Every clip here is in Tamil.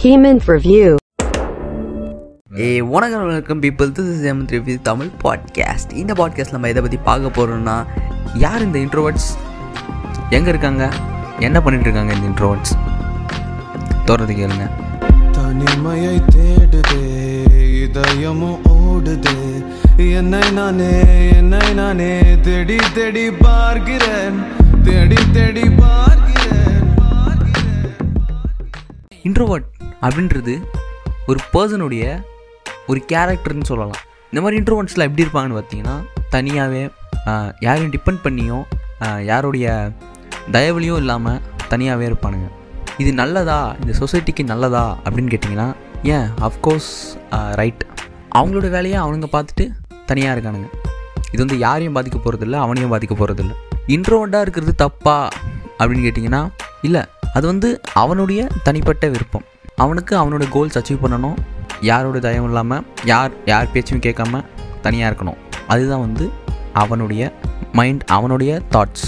Hemant Review. ஏ வணக்கம் வணக்கம் people this is M three Tamil podcast இந்த பாட்காஸ்ட் நம்ம எதை பற்றி பார்க்க போகிறோம்னா யார் இந்த இன்ட்ரோவர்ட்ஸ் எங்கே இருக்காங்க? என்ன பண்ணிட்டு இருக்காங்க இந்த இன்ட்ரோவர்ட்ஸ் தோறது கேளுங்க. தனிமையை தேடுதே இதயமும் ஓடுதே. என்னை நானே என்னை நானே தேடி தேடி பார்க்கிறேன். தேடி தேடி பார்க்கிறேன் இன்ட்ரோவர்ட் அப்படின்றது ஒரு பர்சனுடைய ஒரு கேரக்டர்னு சொல்லலாம். இந்த மாதிரி இன்ட்ரோவன்ஸில் எப்படி இருப்பாங்கன்னு பார்த்தீங்கன்னா தனியாகவே யாரையும் டிபெண்ட் பண்ணியும் யாருடைய தயவுலையும் இல்லாமல் தனியாகவே இருப்பானுங்க. இது நல்லதா? இந்த சொசைட்டிக்கு நல்லதா? அப்படின்னு கேட்டிங்கன்னா ஏன்? அஃப்கோர்ஸ் ரைட் அவங்களோட வேலையை அவனுங்க பார்த்துட்டு தனியாக இருக்கானுங்க. இது வந்து யாரையும் பாதிக்க போகிறதில்ல அவனையும் பாதிக்க போகிறதில்ல இன்ட்ரோவர்ட்டாக இருக்கிறது தப்பா? அப்படின்னு கேட்டிங்கன்னா இல்லை. அது வந்து அவனுடைய தனிப்பட்ட விருப்பம். அவனுக்கு அவனோட கோல்ஸ் அச்சீவ் பண்ணணும். யாரோட தயவும் இல்லாமல் யார் யார் பேச்சும் கேட்காம தனியாக இருக்கணும். அதுதான் வந்து அவனுடைய மைண்ட் அவனுடைய தாட்ஸ்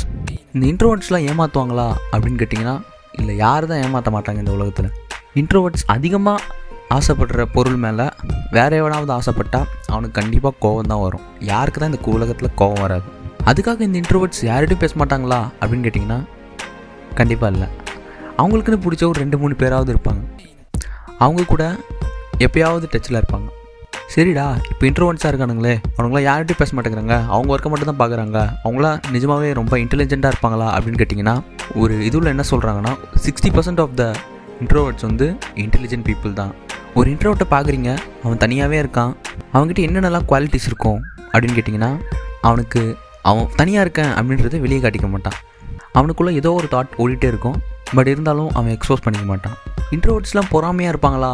இந்த இன்ட்ரோவர்ட்ஸ்லாம் ஏமாற்றுவாங்களா அப்படின்னு கேட்டிங்கன்னா இல்லை யார் தான் ஏமாற்ற மாட்டாங்க இந்த உலகத்தில். இன்ட்ரோவர்ட்ஸ் அதிகமாக ஆசைப்படுற பொருள் மேலே வேற எவனாவது ஆசைப்பட்டால் அவனுக்கு கண்டிப்பாக கோவம் தான் வரும். யாருக்கு தான் இந்த உலகத்தில் கோவம் வராது. அதுக்காக இந்த இன்ட்ரோவர்ட்ஸ் யார்கிட்டையும் பேச மாட்டாங்களா அப்படின்னு கேட்டிங்கன்னா கண்டிப்பாக இல்லை. அவங்களுக்குன்னு பிடிச்ச ஒரு ரெண்டு மூணு பேராவது இருப்பாங்க. அவங்க கூட எப்பயாவது டச்சில் இருப்பாங்க. சரிடா இப்போ இன்ட்ரோவன்ஸாக இருக்கானுங்களே அவங்களாம் யார்கிட்டையும் பேச மாட்டேங்கிறாங்க அவங்க ஒர்க்கை மட்டும் தான் பார்க்குறாங்க அவங்களாம் நிஜமாவே ரொம்ப இன்டெலிஜென்ட்டாக இருப்பாங்களா அப்படின்னு கேட்டிங்கன்னா ஒரு இதுவில் என்ன சொல்கிறாங்கன்னா sixty percent of the introverts வந்து இன்டெலிஜென்ட் பீப்புள் தான். ஒரு இன்ட்ரோவர்ட்டை பார்க்குறீங்க அவன் தனியாகவே இருக்கான் அவங்ககிட்ட என்னென்னலாம் குவாலிட்டிஸ் இருக்கும் அப்படின்னு கேட்டிங்கன்னா அவனுக்கு அவன் தனியாக இருக்கேன் அப்படின்றத வெளியே காட்டிக்க மாட்டான். அவனுக்குள்ளே ஏதோ ஒரு தாட் ஓடிட்டே இருக்கும். பட் இருந்தாலும் அவன் எக்ஸ்போஸ் பண்ணிக்க மாட்டான். இன்ட்ரோவர்ட்ஸ்லாம் பொறாமையாக இருப்பாங்களா?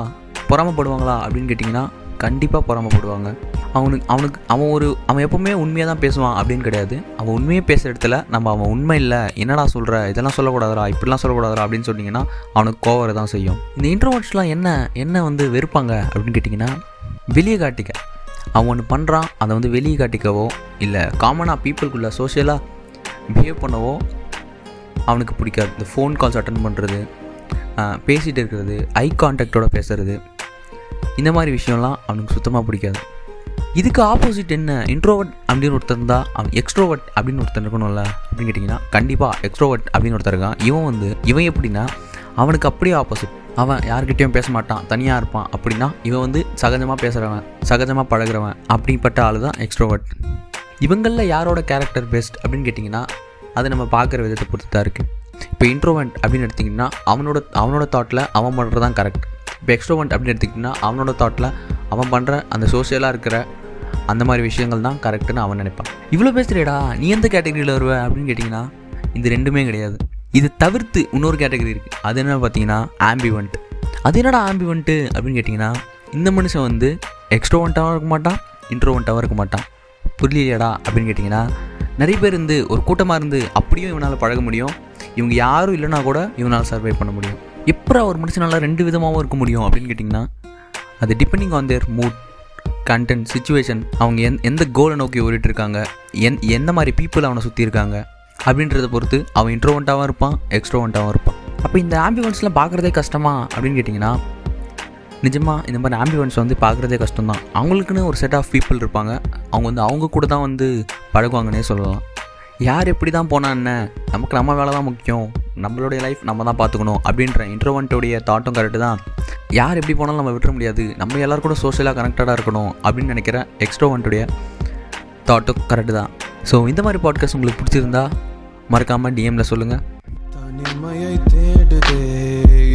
பொறாமப்படுவாங்களா? அப்படின்னு கேட்டிங்கன்னா கண்டிப்பாக பொறாமப்படுவாங்க. அவனுக்கு அவனுக்கு அவன் ஒரு அவன் எப்போவுமே உண்மையாக தான் பேசுவான் அப்படின்னு கிடையாது. அவன் உண்மையை பேசுகிற இடத்துல நம்ம அவன் உண்மை இல்லை என்னடா சொல்கிற இதெல்லாம் சொல்லக்கூடாதுடா இப்படிலாம் சொல்லக்கூடாதுடா அப்படின்னு சொன்னிங்கன்னா அவனுக்கு கோவரை தான் செய்யும். இந்த இன்ட்ரோவர்ட்ஸ்லாம் என்ன என்ன வந்து வெறுப்பாங்க அப்படின்னு கேட்டிங்கன்னா வெளியே காட்டிக்க. அவன் ஒன்று பண்ணுறான் அதை வந்து வெளியே காட்டிக்கவோ இல்லை காமனாக பீப்புளுக்குள்ளே சோஷியலாக பிஹேவ் பண்ணவோ அவனுக்கு பிடிக்காது. இந்த ஃபோன் கால்ஸ் அட்டன் பண்ணுறது பேசிகிட்டு இருக்கிறது ஐ கான்டாக்டோட பேசுறது இந்த மாதிரி விஷயம்லாம் அவனுக்கு சுத்தமாக பிடிக்காது. இதுக்கு ஆப்போசிட் என்ன? இன்ட்ரோவர்ட் அப்படின்னு ஒருத்தர் இருந்தால் அவன் எக்ஸ்ட்ரோவர்ட் அப்படின்னு ஒருத்தர் இருக்கணும்ல அப்படின்னு கேட்டிங்கன்னா கண்டிப்பாக எக்ஸ்ட்ரோவர்ட் அப்படின்னு ஒருத்தர் இருக்கான். இவன் வந்து இவன் எப்படின்னா அவனுக்கு அப்படியே ஆப்போசிட் அவன் யார்கிட்டையும் பேச மாட்டான் தனியாக இருப்பான். அப்படின்னா இவன் வந்து சகஜமாக பேசுகிறவன் சகஜமாக பழகுறவன் அப்படிப்பட்ட ஆள் தான் எக்ஸ்ட்ரோவர்ட் இவங்களில் யாரோட கேரக்டர் பெஸ்ட் அப்படின்னு கேட்டிங்கன்னா அது நம்ம பார்க்குற விதத்தை பொறுத்து தான் இருக்குது இப்போ இன்ட்ரோவெண்ட் அப்படின்னு எடுத்திங்கன்னா அவனோட அவனோட தாட்டில் அவன் பண்ணுறது தான் கரெக்ட் இப்போ எக்ஸ்ட்ரோவெண்ட் அப்படின்னு எடுத்துக்கிட்டிங்கன்னா அவனோட தாட்டில் அவன் பண்ணுற அந்த சோஷியலாக இருக்கிற அந்த மாதிரி விஷயங்கள் தான் கரெக்டுன்னு அவன் நினைப்பான். இவ்வளோ பேசுகிறேடா நீ எந்த கேட்டகரியில் வருவ அப்படின்னு கேட்டிங்கன்னா இது ரெண்டுமே கிடையாது. இது தவிர்த்து இன்னொரு கேட்டகரி இருக்குது அது என்ன பார்த்தீங்கன்னா ஆம்பிவெண்ட் அது என்னடா ஆம்பிவெண்ட்டு அப்படின்னு கேட்டிங்கன்னா இந்த மனுஷன் வந்து எக்ஸ்ட்ரோவெண்ட்டாகவும் இருக்க மாட்டான் இன்ட்ரோவெண்ட்டாகவும் இருக்க மாட்டான். புரியலையாடா அப்படின்னு கேட்டிங்கன்னா நிறைய பேர் இருந்து ஒரு கூட்டமாக இருந்து அப்படியும் இவனால் பழக முடியும். இவங்க யாரும் இல்லைனா கூட இவனால் சர்வை பண்ண முடியும். எப்போ ஒரு மனுஷனால் ரெண்டு விதமாகவும் இருக்க முடியும் அப்படின்னு கேட்டிங்கன்னா அது depending on their mood content situation அவங்க எந் எந்த கோலை நோக்கி ஓடிட்டு இருக்காங்க என் எந்த மாதிரி பீப்புள் அவனை சுற்றி இருக்காங்க அப்படின்றத பொறுத்து அவன் இன்ட்ரோவெண்ட்டாகவும் இருப்பான் எக்ஸ்ட்ரோவெண்ட்டாகவும் இருப்பான். அப்போ இந்த ஆம்பிவன்ஸ்லாம் பார்க்குறதே கஷ்டமா அப்படின்னு கேட்டிங்கன்னா நிஜமாக இந்த மாதிரி ஆம்பிவன்ஸ் வந்து பார்க்குறதே கஷ்டம் தான் அவங்களுக்குன்னு ஒரு செட் ஆஃப் பீப்புள் இருப்பாங்க. அவங்க வந்து அவங்க கூட தான் வந்து பழகுவாங்கன்னே சொல்லலாம். யார் எப்படி தான் போனா என்ன? நமக்கு நம்ம வேலை தான் முக்கியம். நம்மளுடைய லைஃப் நம்ம தான் பார்த்துக்கணும் அப்படின்ற இன்ட்ரோவன்ட்டுடைய தாட்டும் கரெக்டு தான். யார் எப்படி போனாலும் நம்ம விட்டுற முடியாது. நம்ம எல்லோரும் கூட சோஷியலாக கனெக்டடாக இருக்கணும் அப்படின்னு நினைக்கிற எக்ஸ்ட்ரோவன்ட்டுடைய தாட்டும் கரெக்டு தான். ஸோ இந்த மாதிரி பாட்காஸ்ட் உங்களுக்கு பிடிச்சிருந்தா மறக்காமல் டிஎம்மில் சொல்லுங்கள் தனிமையை தேடுதே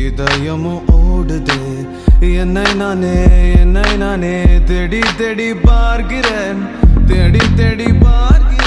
இதயமும் ஓடுதே. என்னை நானே என்னை நானே தேடி தேடி பார்க்கிறேன். தேடி தேடி பார்க்கிறேன்.